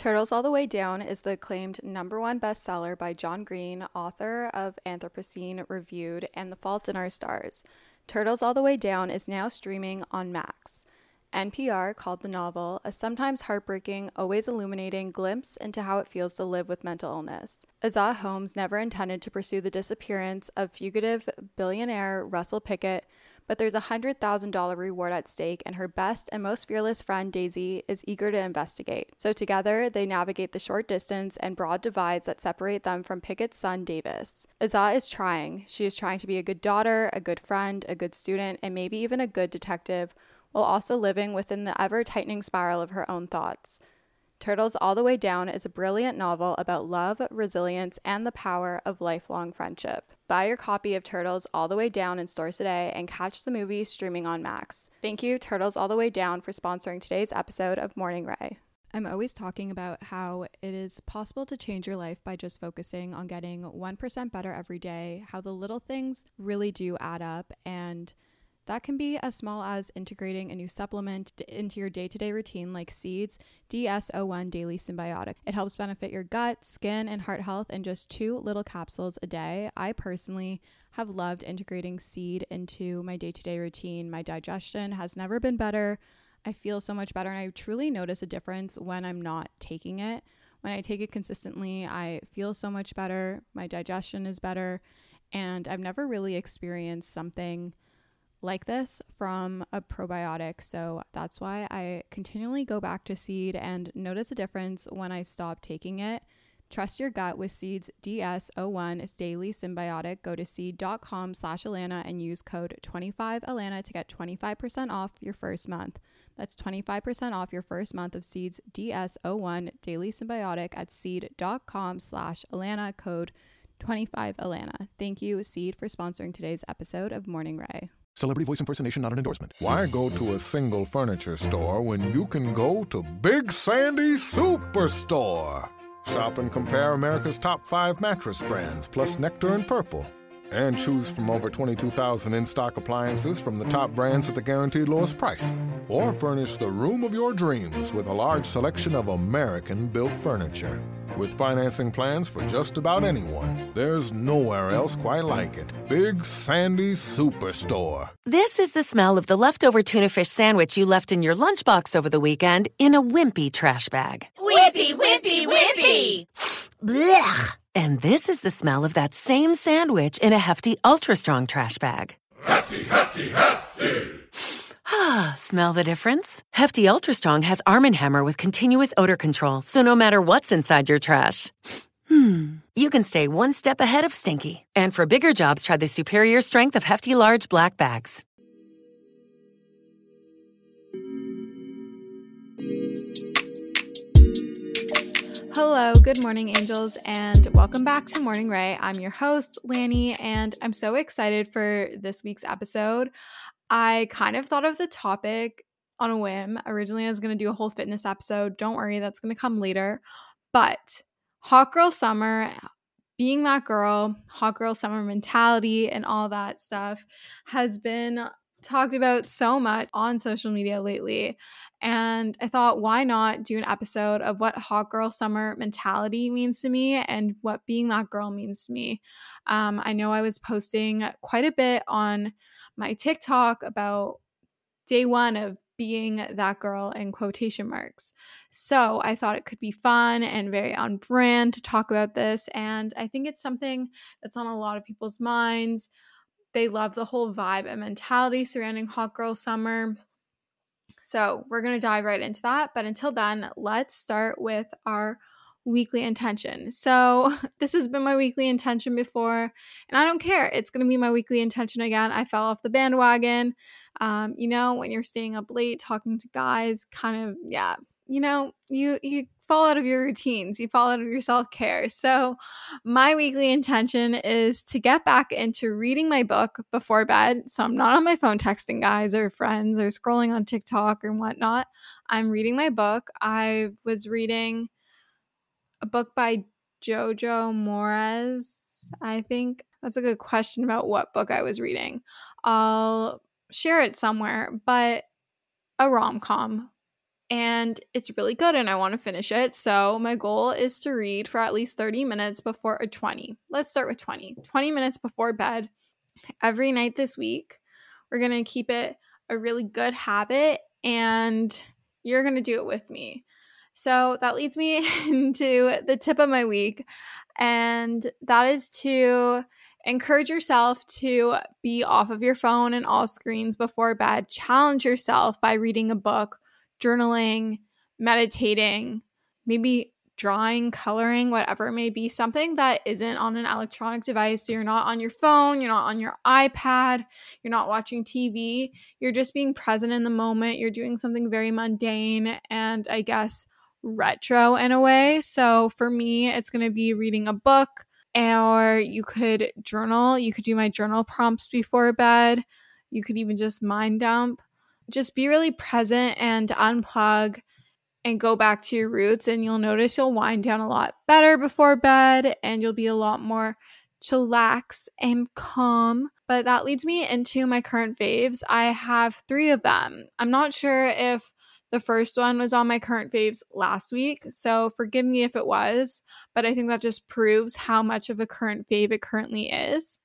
Turtles All the Way Down is the acclaimed number one bestseller by John Green, author of Anthropocene Reviewed and The Fault in Our Stars. Turtles All the Way Down is now streaming on Max. NPR called the novel a sometimes heartbreaking, always illuminating glimpse into how it feels to live with mental illness. Aza Holmes never intended to pursue the disappearance of fugitive billionaire Russell Pickett, but there's a $100,000 reward at stake, and her best and most fearless friend, Daisy, is eager to investigate. So together, they navigate the short distance and broad divides that separate them from Pickett's son, Davis. Aza is trying. She is trying to be a good daughter, a good friend, a good student, and maybe even a good detective, while also living within the ever tightening spiral of her own thoughts. Turtles All the Way Down is a brilliant novel about love, resilience, and the power of lifelong friendship. Buy your copy of Turtles All the Way Down in stores today and catch the movie streaming on Max. Thank you, Turtles All the Way Down, for sponsoring today's episode of Morning Rae. I'm always talking about how it is possible to change your life by just focusing on getting 1% better every day, how the little things really do add up, and that can be as small as integrating a new supplement into your day to day routine, like Seeds DS01 Daily Synbiotic. It helps benefit your gut, skin, and heart health in just two little capsules a day. I personally have loved integrating seed into my day to day routine. My digestion has never been better. I feel so much better, and I truly notice a difference when I'm not taking it. When I take it consistently, I feel so much better. My digestion is better, and I've never really experienced something like this from a probiotic. So that's why I continually go back to seed and notice a difference when I stop taking it. Trust your gut with Seeds DS01 is daily synbiotic. Go to seed.com slash Alana and use code 25Alana to get 25% off your first month. That's 25% off your first month of Seeds DS01 daily synbiotic at seed.com slash Alana code 25Alana. Thank you, Seed, for sponsoring today's episode of Morning Rae. Celebrity voice impersonation not an endorsement. Why go to a single furniture store when you can go to Big Sandy Superstore? Shop and compare America's top five mattress brands, plus Nectar and Purple. And choose from over 22,000 in stock appliances from the top brands at the guaranteed lowest price. Or furnish the room of your dreams with a large selection of American built furniture. With financing plans for just about anyone, there's nowhere else quite like it. Big Sandy Superstore. This is the smell of the leftover tuna fish sandwich you left in your lunchbox over the weekend in a wimpy trash bag. Wimpy, wimpy, wimpy! Blech! And this is the smell of that same sandwich in a hefty, ultra strong trash bag. Hefty, hefty, hefty! Ah, smell the difference? Hefty Ultra Strong has Arm & Hammer with continuous odor control, so no matter what's inside your trash, hmm, you can stay one step ahead of stinky. And for bigger jobs, try the superior strength of Hefty Large Black Bags. Hello, good morning, angels, and welcome back to Morning Rae. I'm your host, Lani, and I'm so excited for this week's episode. I kind of thought of the topic on a whim. Originally, I was going to do a whole fitness episode. Don't worry, that's going to come later. But Hot Girl Summer, being that girl, Hot Girl Summer mentality, and all that stuff has been talked about so much on social media lately. And I thought, why not do an episode of what hot girl summer mentality means to me and what being that girl means to me? Um, I know I was posting quite a bit on my TikTok about day one of being that girl in quotation marks. So I thought it could be fun and very on brand to talk about this. And I think it's something that's on a lot of people's minds. They love the whole vibe and mentality surrounding Hot Girl Summer. So we're going to dive right into that. But until then, let's start with our weekly intention. So, this has been my weekly intention before, and I don't care. It's going to be my weekly intention again. I fell off the bandwagon. Um, you know, when you're staying up late talking to guys, kind of, yeah, you know, you you fall out of your routines, you fall out of your self care. So, my weekly intention is to get back into reading my book before bed. So, I'm not on my phone texting guys or friends or scrolling on TikTok or whatnot. I'm reading my book. I was reading a book by Jojo Moyes, I think. That's a good question about what book I was reading. I'll share it somewhere, but a rom com. And it's really good and I want to finish it. So my goal is to read for at least 30 minutes before a 20. Let's start with 20. 20 minutes before bed every night this week. We're going to keep it a really good habit and you're going to do it with me. So that leads me into the tip of my week and that is to encourage yourself to be off of your phone and all screens before bed. Challenge yourself by reading a book journaling, meditating, maybe drawing, coloring, whatever it may be, something that isn't on an electronic device. So you're not on your phone, you're not on your iPad, you're not watching TV, you're just being present in the moment. You're doing something very mundane and I guess retro in a way. So for me, it's going to be reading a book. Or you could journal. You could do my journal prompts before bed. You could even just mind dump just be really present and unplug and go back to your roots and you'll notice you'll wind down a lot better before bed and you'll be a lot more chillax and calm. But that leads me into my current faves. I have three of them. I'm not sure if the first one was on my current faves last week, so forgive me if it was, but I think that just proves how much of a current fave it currently is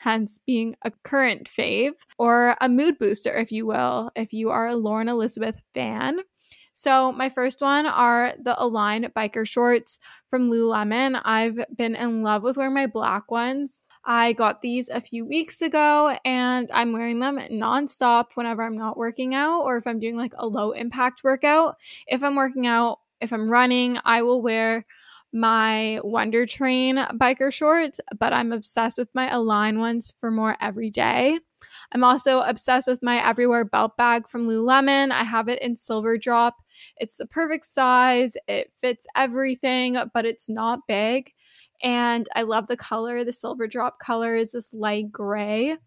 hence being a current fave or a mood booster, if you will, if you are a Lauren Elizabeth fan. So, my first one are the Align biker shorts from Lululemon. I've been in love with wearing my black ones. I got these a few weeks ago and I'm wearing them nonstop whenever I'm not working out or if I'm doing like a low impact workout. If I'm working out, if I'm running, I will wear my Wonder Train biker shorts, but I'm obsessed with my Align ones for more every day. I'm also obsessed with my Everywhere belt bag from Lululemon. I have it in silver drop. It's the perfect size, it fits everything, but it's not big. And I love the color. The silver drop color is this light gray.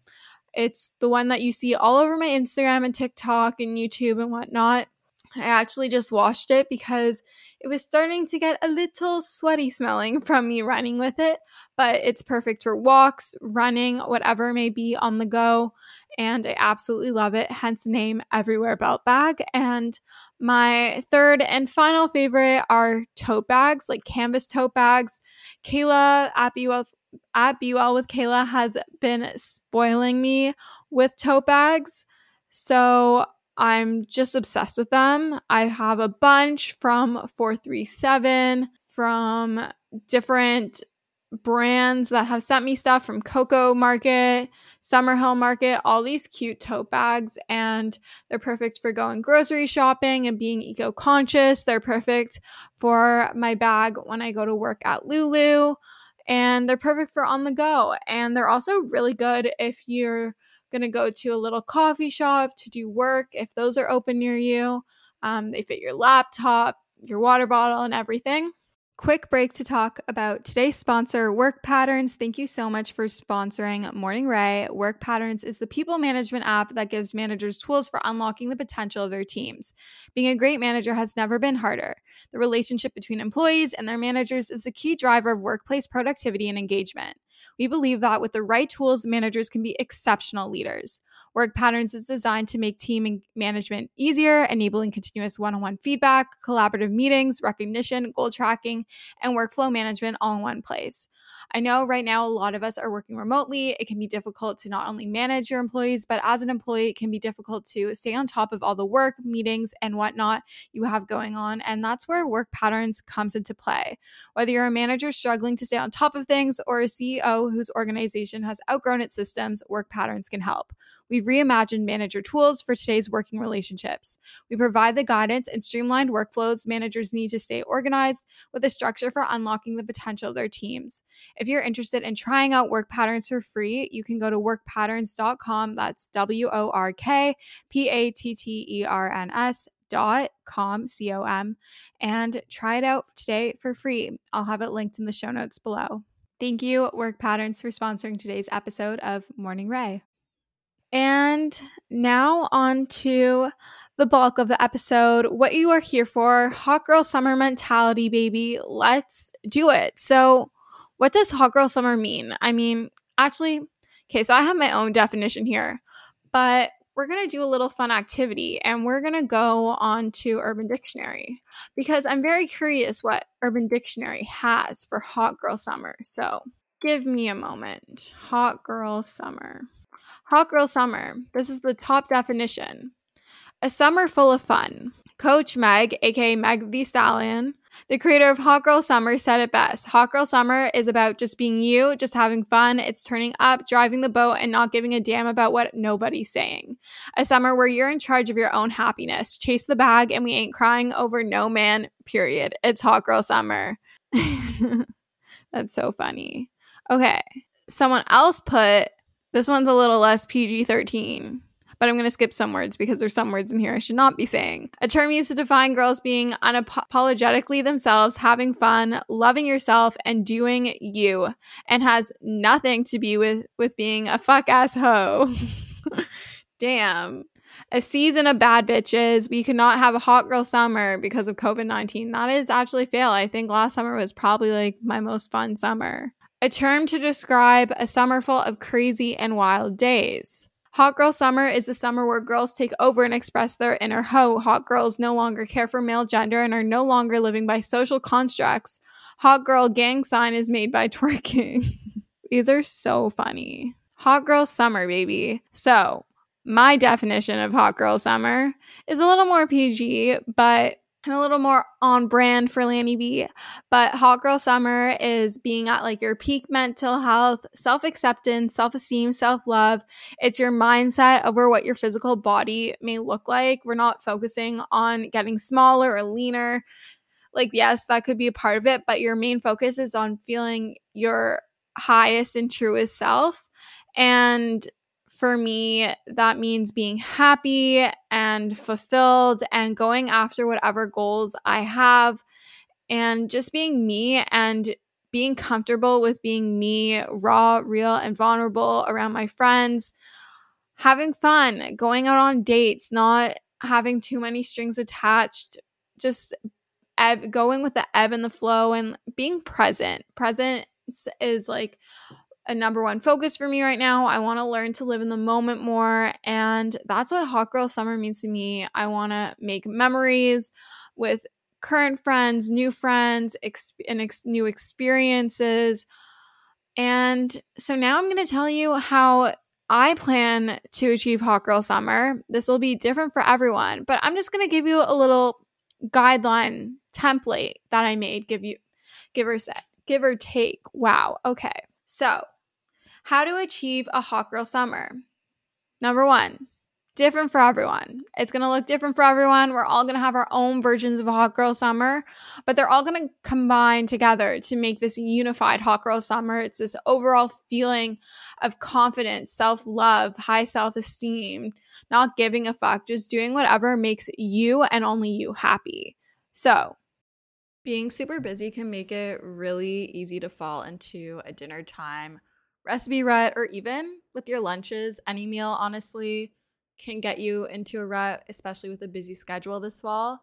It's the one that you see all over my Instagram and TikTok and YouTube and whatnot. I actually just washed it because it was starting to get a little sweaty smelling from me running with it, but it's perfect for walks, running, whatever may be on the go. And I absolutely love it, hence name Everywhere Belt Bag. And my third and final favorite are tote bags, like canvas tote bags. Kayla at Well, at Well with Kayla has been spoiling me with tote bags. So I'm just obsessed with them. I have a bunch from 437, from different brands that have sent me stuff from Coco Market, Summerhill Market, all these cute tote bags, and they're perfect for going grocery shopping and being eco conscious. They're perfect for my bag when I go to work at Lulu, and they're perfect for on the go. And they're also really good if you're going to go to a little coffee shop to do work if those are open near you. Um, they fit your laptop, your water bottle, and everything. Quick break to talk about today's sponsor, Work Patterns. Thank you so much for sponsoring Morning Rae. Work Patterns is the people management app that gives managers tools for unlocking the potential of their teams. Being a great manager has never been harder. The relationship between employees and their managers is a key driver of workplace productivity and engagement. We believe that with the right tools, managers can be exceptional leaders. Work Patterns is designed to make team management easier, enabling continuous one on one feedback, collaborative meetings, recognition, goal tracking, and workflow management all in one place. I know right now a lot of us are working remotely. It can be difficult to not only manage your employees, but as an employee, it can be difficult to stay on top of all the work, meetings, and whatnot you have going on. And that's where work patterns comes into play. Whether you're a manager struggling to stay on top of things or a CEO whose organization has outgrown its systems, work patterns can help. We've reimagined manager tools for today's working relationships. We provide the guidance and streamlined workflows managers need to stay organized with a structure for unlocking the potential of their teams. If you're interested in trying out work patterns for free, you can go to workpatterns.com. That's W O R K P A T T E R N S dot com c-o-m and try it out today for free. I'll have it linked in the show notes below. Thank you work patterns for sponsoring today's episode of morning rae. And now on to the bulk of the episode what you are here for. Hot girl summer mentality baby. Let's do it. So what does hot girl summer mean? I mean, actually, okay, so I have my own definition here, but we're going to do a little fun activity and we're going to go on to Urban Dictionary because I'm very curious what Urban Dictionary has for hot girl summer. So give me a moment. Hot girl summer. Hot girl summer. This is the top definition a summer full of fun. Coach Meg, aka Meg the Stallion, the creator of Hot Girl Summer, said it best. Hot Girl Summer is about just being you, just having fun. It's turning up, driving the boat, and not giving a damn about what nobody's saying. A summer where you're in charge of your own happiness. Chase the bag, and we ain't crying over no man, period. It's Hot Girl Summer. That's so funny. Okay. Someone else put this one's a little less PG 13 but I'm going to skip some words because there's some words in here I should not be saying. A term used to define girls being unapologetically themselves, having fun, loving yourself, and doing you, and has nothing to be with with being a fuck ass hoe. Damn. A season of bad bitches. We could not have a hot girl summer because of COVID 19. That is actually fail. I think last summer was probably like my most fun summer. A term to describe a summer full of crazy and wild days. Hot Girl Summer is the summer where girls take over and express their inner hoe. Hot girls no longer care for male gender and are no longer living by social constructs. Hot Girl gang sign is made by twerking. These are so funny. Hot Girl Summer, baby. So, my definition of Hot Girl Summer is a little more PG, but and a little more on brand for Lani B. But Hot Girl Summer is being at like your peak mental health, self acceptance, self esteem, self love. It's your mindset over what your physical body may look like. We're not focusing on getting smaller or leaner. Like, yes, that could be a part of it, but your main focus is on feeling your highest and truest self. And for me, that means being happy and fulfilled and going after whatever goals I have and just being me and being comfortable with being me, raw, real, and vulnerable around my friends, having fun, going out on dates, not having too many strings attached, just going with the ebb and the flow and being present. Present is like a number one focus for me right now. I want to learn to live in the moment more. And that's what Hot Girl Summer means to me. I want to make memories with current friends, new friends, and ex- new experiences. And so now I'm going to tell you how I plan to achieve Hot Girl Summer. This will be different for everyone, but I'm just going to give you a little guideline template that I made. Give you, give or set, give or take. Wow. Okay. So how to achieve a hot girl summer. Number one, different for everyone. It's going to look different for everyone. We're all going to have our own versions of a hot girl summer, but they're all going to combine together to make this unified hot girl summer. It's this overall feeling of confidence, self love, high self esteem, not giving a fuck, just doing whatever makes you and only you happy. So, being super busy can make it really easy to fall into a dinner time recipe rut, or even with your lunches, any meal, honestly, can get you into a rut, especially with a busy schedule this fall.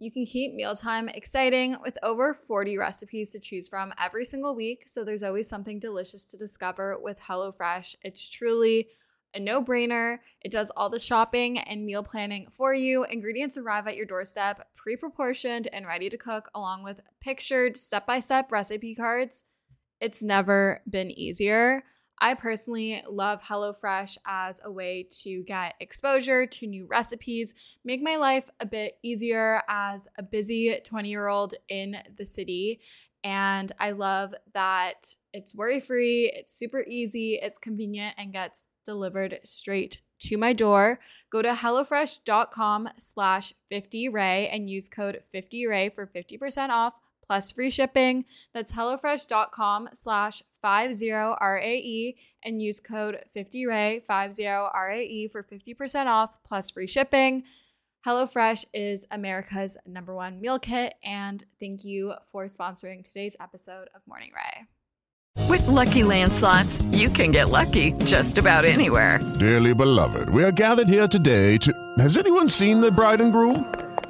You can keep mealtime exciting with over 40 recipes to choose from every single week, so there's always something delicious to discover with HelloFresh. It's truly a no brainer. It does all the shopping and meal planning for you. Ingredients arrive at your doorstep, pre proportioned and ready to cook, along with pictured step by step recipe cards it's never been easier. I personally love HelloFresh as a way to get exposure to new recipes, make my life a bit easier as a busy 20 year old in the city. And I love that it's worry free, it's super easy, it's convenient, and gets delivered straight to my door. Go to HelloFresh.com slash 50RAE and use code 50RAE for 50% off plus free shipping. That's HelloFresh.com slash 50RAE and use code 50RAE, 50RAE for 50% off plus free shipping. HelloFresh is America's number one meal kit, and thank you for sponsoring today's episode of Morning Rae. With lucky LandSlots, you can get lucky just about anywhere. Dearly beloved, we are gathered here today to. Has anyone seen the bride and groom?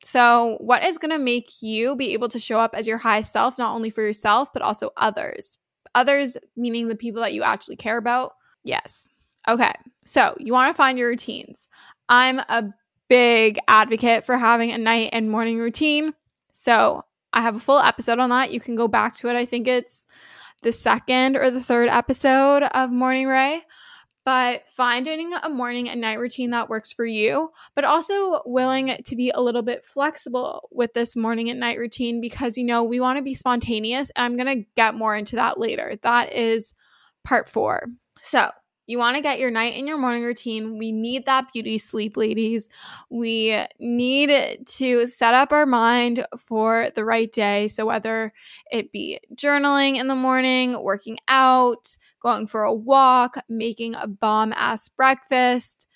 So, what is going to make you be able to show up as your highest self, not only for yourself, but also others? Others, meaning the people that you actually care about. Yes. Okay. So, you want to find your routines. I'm a big advocate for having a night and morning routine. So, I have a full episode on that. You can go back to it. I think it's the second or the third episode of Morning Rae. But finding a morning and night routine that works for you, but also willing to be a little bit flexible with this morning and night routine because, you know, we want to be spontaneous. And I'm going to get more into that later. That is part four. So, you want to get your night and your morning routine. We need that beauty sleep, ladies. We need to set up our mind for the right day. So, whether it be journaling in the morning, working out, going for a walk, making a bomb ass breakfast,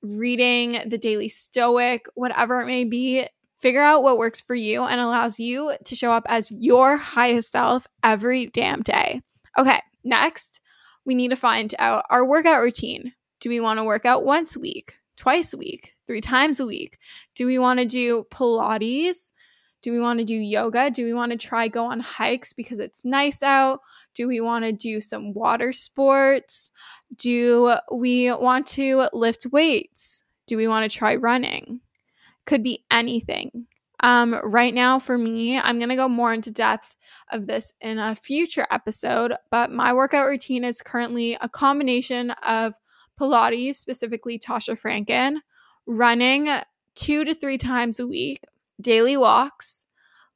reading the Daily Stoic, whatever it may be, figure out what works for you and allows you to show up as your highest self every damn day. Okay, next we need to find out our workout routine. Do we want to work out once a week, twice a week, three times a week? Do we want to do Pilates? Do we want to do yoga? Do we want to try go on hikes because it's nice out? Do we want to do some water sports? Do we want to lift weights? Do we want to try running? Could be anything. Um, right now, for me, I'm going to go more into depth of this in a future episode, but my workout routine is currently a combination of Pilates, specifically Tasha Franken, running two to three times a week, daily walks,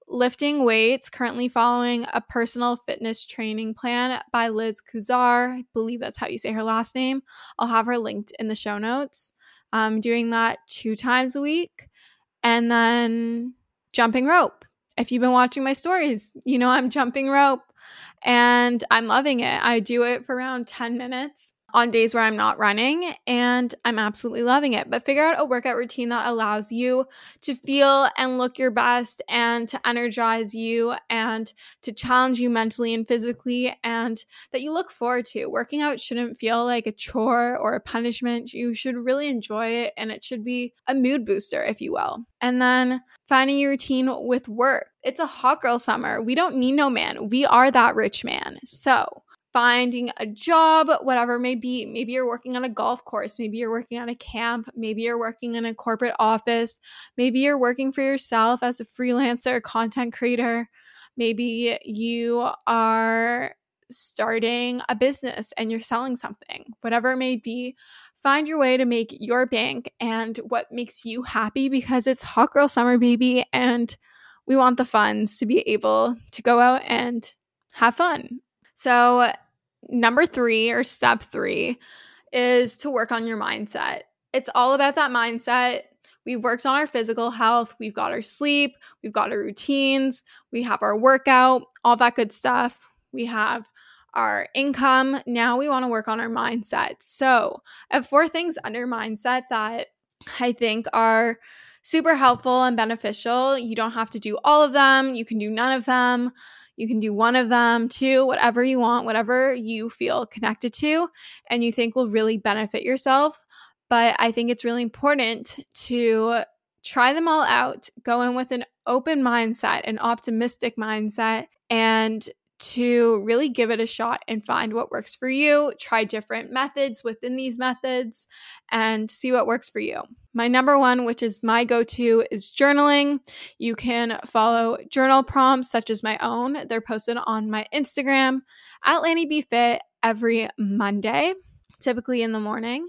lifting weights, currently following a personal fitness training plan by Liz Kuzar. I believe that's how you say her last name. I'll have her linked in the show notes. I'm doing that two times a week. And then jumping rope. If you've been watching my stories, you know I'm jumping rope and I'm loving it. I do it for around 10 minutes on days where I'm not running, and I'm absolutely loving it. But figure out a workout routine that allows you to feel and look your best and to energize you and to challenge you mentally and physically, and that you look forward to. Working out shouldn't feel like a chore or a punishment. You should really enjoy it, and it should be a mood booster, if you will. And then finding your routine with work. It's a hot girl summer. We don't need no man. We are that rich man. So, finding a job, whatever may be. Maybe you're working on a golf course. Maybe you're working on a camp. Maybe you're working in a corporate office. Maybe you're working for yourself as a freelancer, content creator. Maybe you are starting a business and you're selling something, whatever it may be. Find your way to make your bank and what makes you happy because it's hot girl summer, baby. And we want the funds to be able to go out and have fun. So, number three or step three is to work on your mindset. It's all about that mindset. We've worked on our physical health, we've got our sleep, we've got our routines, we have our workout, all that good stuff. We have our income. Now we want to work on our mindset. So, I have four things under mindset that I think are super helpful and beneficial. You don't have to do all of them, you can do none of them. You can do one of them, two, whatever you want, whatever you feel connected to and you think will really benefit yourself. But I think it's really important to try them all out, go in with an open mindset, an optimistic mindset, and to really give it a shot and find what works for you. Try different methods within these methods and see what works for you. My number one, which is my go to, is journaling. You can follow journal prompts such as my own. They're posted on my Instagram at Lani B Fit every Monday, typically in the morning.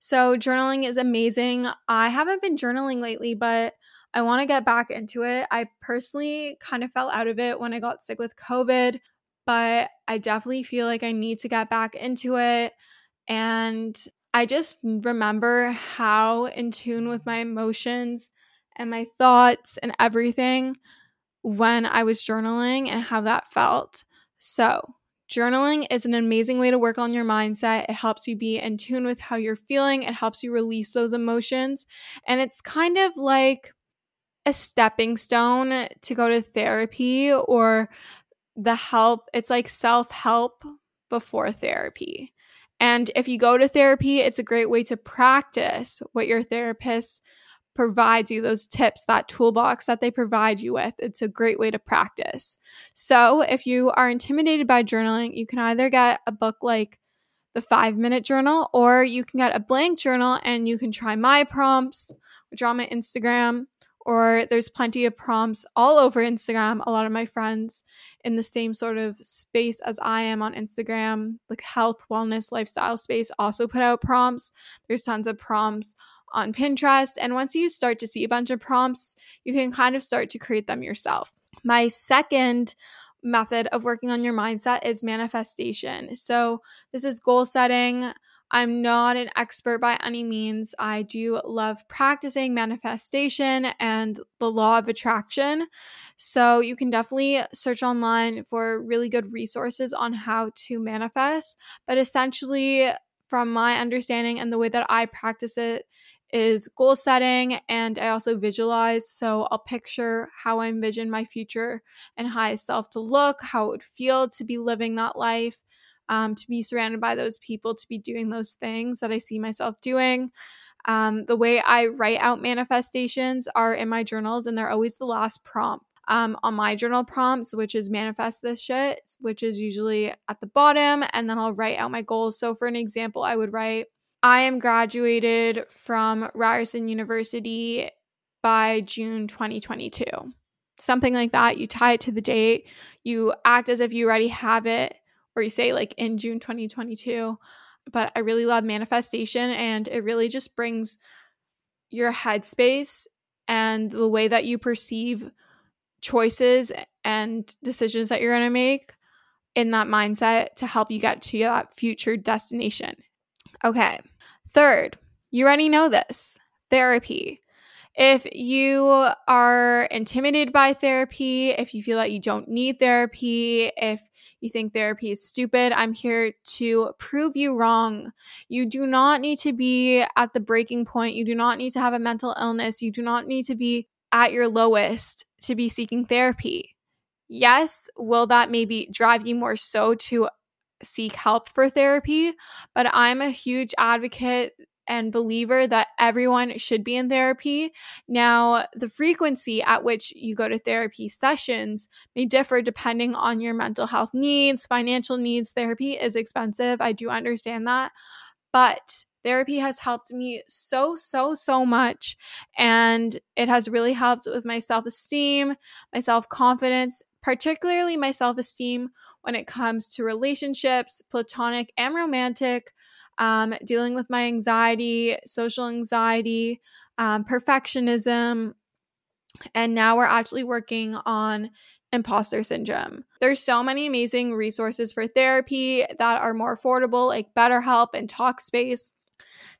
So, journaling is amazing. I haven't been journaling lately, but I want to get back into it. I personally kind of fell out of it when I got sick with COVID, but I definitely feel like I need to get back into it. And I just remember how in tune with my emotions and my thoughts and everything when I was journaling and how that felt. So, journaling is an amazing way to work on your mindset. It helps you be in tune with how you're feeling, it helps you release those emotions. And it's kind of like a stepping stone to go to therapy or the help. It's like self help before therapy. And if you go to therapy, it's a great way to practice what your therapist provides you, those tips, that toolbox that they provide you with. It's a great way to practice. So if you are intimidated by journaling, you can either get a book like the five minute journal, or you can get a blank journal and you can try my prompts, which are on my Instagram, or there's plenty of prompts all over Instagram. A lot of my friends in the same sort of space as I am on Instagram, like health, wellness, lifestyle space, also put out prompts. There's tons of prompts on Pinterest. And once you start to see a bunch of prompts, you can kind of start to create them yourself. My second method of working on your mindset is manifestation. So, this is goal setting. I'm not an expert by any means. I do love practicing manifestation and the law of attraction. So, you can definitely search online for really good resources on how to manifest. But essentially, from my understanding and the way that I practice it, is goal setting and I also visualize. So I'll picture how I envision my future and high self to look, how it would feel to be living that life, um, to be surrounded by those people, to be doing those things that I see myself doing. Um, the way I write out manifestations are in my journals, and they're always the last prompt. Um, on my journal prompts, which is manifest this shit, which is usually at the bottom, and then I'll write out my goals. So, for an example, I would write, I am graduated from Ryerson University by June 2022. Something like that. You tie it to the date. You act as if you already have it, or you say like in June 2022. But I really love manifestation, and it really just brings your headspace and the way that you perceive choices and decisions that you're going to make in that mindset to help you get to that future destination. Okay. Third, you already know this therapy. If you are intimidated by therapy, if you feel that you don't need therapy, if you think therapy is stupid, I'm here to prove you wrong. You do not need to be at the breaking point. You do not need to have a mental illness. You do not need to be at your lowest to be seeking therapy. Yes, will that maybe drive you more so to seek help for therapy, but I'm a huge advocate and believer that everyone should be in therapy. Now, the frequency at which you go to therapy sessions may differ depending on your mental health needs, financial needs. Therapy is expensive. I do understand that. But therapy has helped me so, so, so much. And it has really helped with my self esteem, my self confidence, particularly my self esteem when it comes to relationships, platonic and romantic, um, dealing with my anxiety, social anxiety, um, perfectionism. And now we're actually working on imposter syndrome. There's so many amazing resources for therapy that are more affordable, like BetterHelp and Talkspace.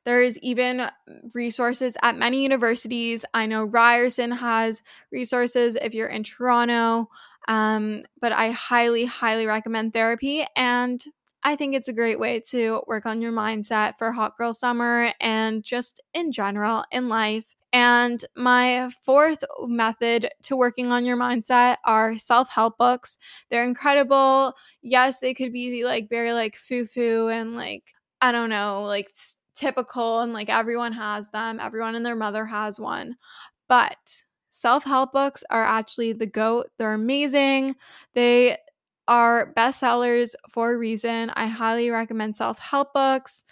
There's even resources at many universities. I know Ryerson has resources if you're in Toronto, um, but I highly, highly recommend therapy. And I think it's a great way to work on your mindset for hot girl summer and just in general in life. And my fourth method to working on your mindset are self help books. They're incredible. Yes, they could be like very like foo foo and like, I don't know, like typical and like everyone has them, everyone and their mother has one. But self help books are actually the GOAT. They're amazing. They are bestsellers for a reason. I highly recommend self help books.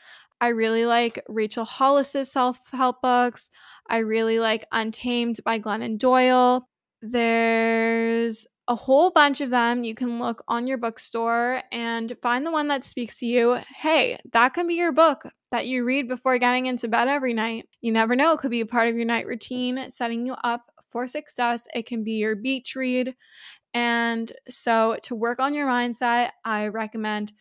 I really like Rachel Hollis's self help books. I really like Untamed by Glennon Doyle. There's a whole bunch of them. You can look on your bookstore and find the one that speaks to you. Hey, that can be your book that you read before getting into bed every night. You never know, it could be a part of your night routine, setting you up for success. It can be your beach read. And so, to work on your mindset, I recommend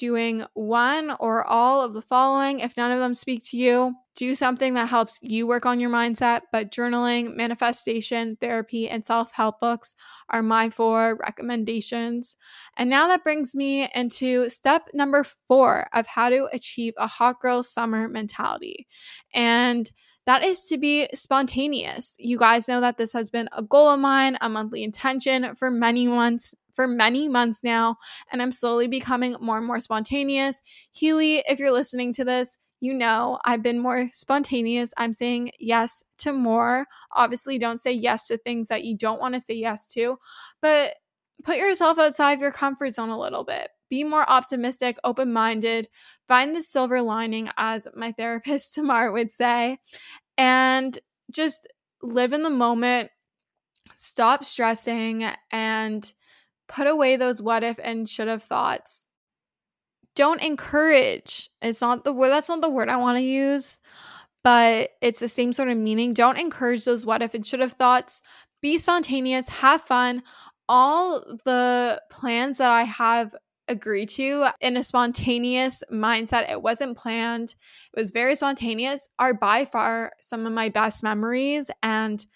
doing one or all of the following. If none of them speak to you, do something that helps you work on your mindset. But journaling, manifestation, therapy, and self help books are my four recommendations. And now that brings me into step number four of how to achieve a hot girl summer mentality. And that is to be spontaneous. You guys know that this has been a goal of mine, a monthly intention for many months for many months now, and I'm slowly becoming more and more spontaneous. Healy, if you're listening to this, you know I've been more spontaneous. I'm saying yes to more. Obviously, don't say yes to things that you don't want to say yes to, but put yourself outside of your comfort zone a little bit. Be more optimistic, open minded, find the silver lining, as my therapist Tamar would say, and just live in the moment. Stop stressing and put away those what if and should have thoughts don't encourage. It's not the word, that's not the word I want to use, but it's the same sort of meaning. Don't encourage those what if and should have thoughts. Be spontaneous, have fun. All the plans that I have agreed to in a spontaneous mindset, it wasn't planned, it was very spontaneous, are by far some of my best memories and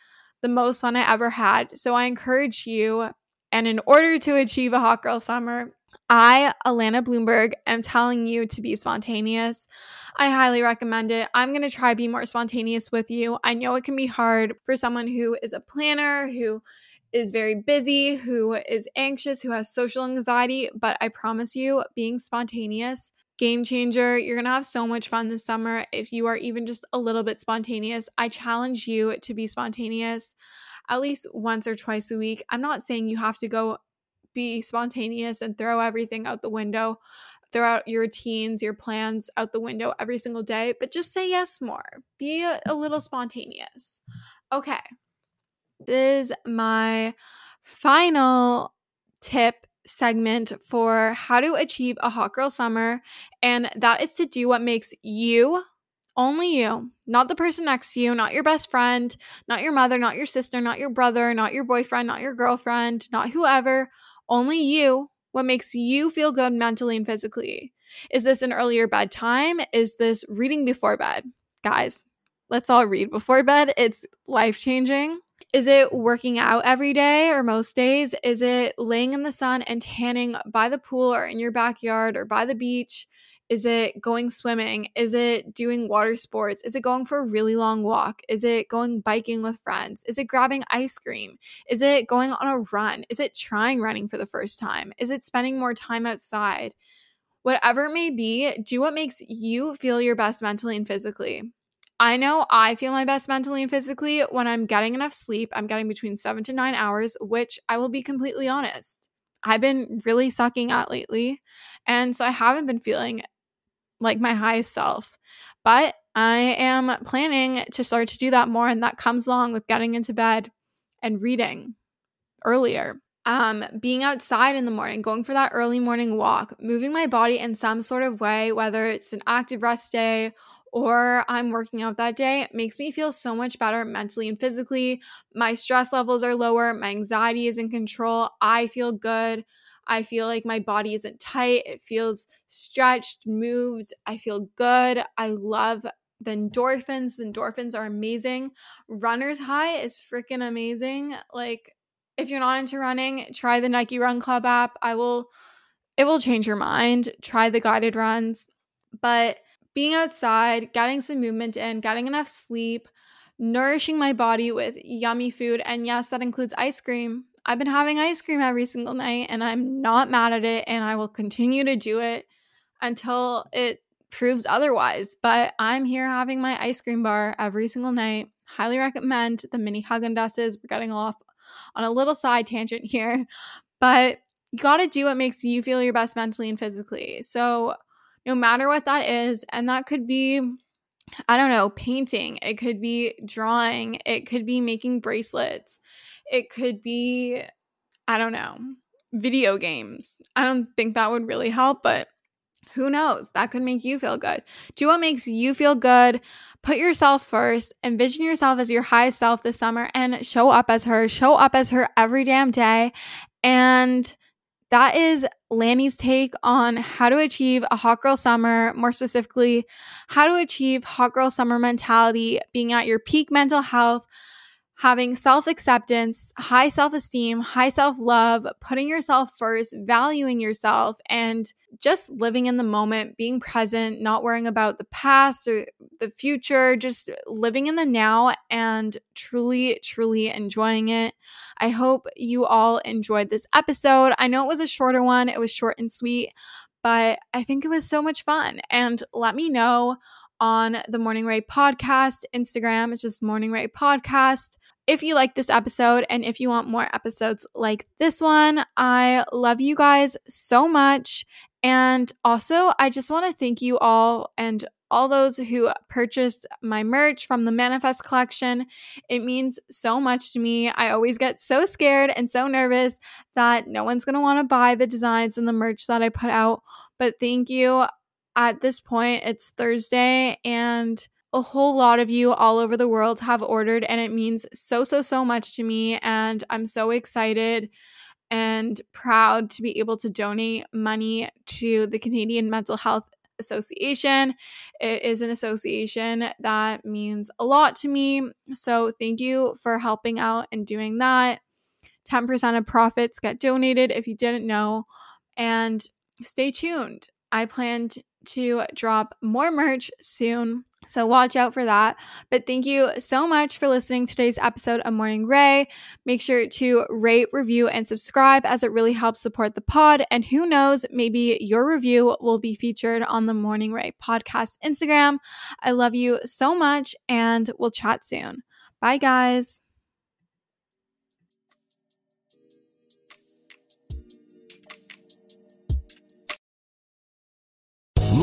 the most fun I ever had. So I encourage you. And in order to achieve a hot girl summer, I, Alana Bloomberg, am telling you to be spontaneous. I highly recommend it. I'm going to try be more spontaneous with you. I know it can be hard for someone who is a planner, who is very busy, who is anxious, who has social anxiety, but I promise you, being spontaneous, game changer. You're going to have so much fun this summer if you are even just a little bit spontaneous. I challenge you to be spontaneous at least once or twice a week. I'm not saying you have to go be spontaneous and throw everything out the window, throw out your routines, your plans out the window every single day, but just say yes more. Be a, a little spontaneous. Okay. This is my final tip segment for how to achieve a hot girl summer, and that is to do what makes you only you, not the person next to you, not your best friend, not your mother, not your sister, not your brother, not your boyfriend, not your girlfriend, not whoever, only you, what makes you feel good mentally and physically. Is this an earlier bedtime? Is this reading before bed? Guys, let's all read before bed. It's life changing. Is it working out every day or most days? Is it laying in the sun and tanning by the pool or in your backyard or by the beach? Is it going swimming? Is it doing water sports? Is it going for a really long walk? Is it going biking with friends? Is it grabbing ice cream? Is it going on a run? Is it trying running for the first time? Is it spending more time outside? Whatever it may be, do what makes you feel your best mentally and physically. I know I feel my best mentally and physically when I'm getting enough sleep. I'm getting between seven to nine hours, which I will be completely honest. I've been really sucking at lately. And so I haven't been feeling like my highest self. But I am planning to start to do that more, and that comes along with getting into bed and reading earlier. Um, being outside in the morning, going for that early morning walk, moving my body in some sort of way, whether it's an active rest day or I'm working out that day, makes me feel so much better mentally and physically. My stress levels are lower, my anxiety is in control, I feel good. I feel like my body isn't tight. It feels stretched, moved. I feel good. I love the endorphins. The endorphins are amazing. Runner's high is freaking amazing. Like, if you're not into running, try the Nike Run Club app. I will, it will change your mind. Try the guided runs. But being outside, getting some movement in, getting enough sleep, nourishing my body with yummy food. And yes, that includes ice cream. I've been having ice cream every single night and I'm not mad at it and I will continue to do it until it proves otherwise. But I'm here having my ice cream bar every single night. Highly recommend the mini Häagen-Dazs. We're getting off on a little side tangent here, but you got to do what makes you feel your best mentally and physically. So, no matter what that is, and that could be I don't know, painting, it could be drawing, it could be making bracelets, it could be, I don't know, video games. I don't think that would really help, but who knows? That could make you feel good. Do what makes you feel good. Put yourself first. Envision yourself as your highest self this summer and show up as her. Show up as her every damn day. And that is Lani's take on how to achieve a hot girl summer, more specifically, how to achieve hot girl summer mentality, being at your peak mental health, having self acceptance, high self esteem, high self love, putting yourself first, valuing yourself, and just living in the moment, being present, not worrying about the past or the future, just living in the now and truly, truly enjoying it. I hope you all enjoyed this episode. I know it was a shorter one, it was short and sweet, but I think it was so much fun. And let me know on the Morning Rae podcast Instagram. It's just Morning Rae podcast. If you like this episode and if you want more episodes like this one, I love you guys so much. And also, I just want to thank you all and all those who purchased my merch from the Manifest collection. It means so much to me. I always get so scared and so nervous that no one's going to want to buy the designs and the merch that I put out. But thank you. At this point, it's Thursday and a whole lot of you all over the world have ordered, and it means so, so, so much to me. And I'm so excited and proud to be able to donate money to the Canadian Mental Health Association. It is an association that means a lot to me. So, thank you for helping out and doing that. 10% of profits get donated if you didn't know. And stay tuned. I plan to drop more merch soon. So watch out for that. But thank you so much for listening to today's episode of Morning Rae. Make sure to rate, review, and subscribe as it really helps support the pod. And who knows, maybe your review will be featured on the Morning Rae podcast Instagram. I love you so much, and we'll chat soon. Bye, guys.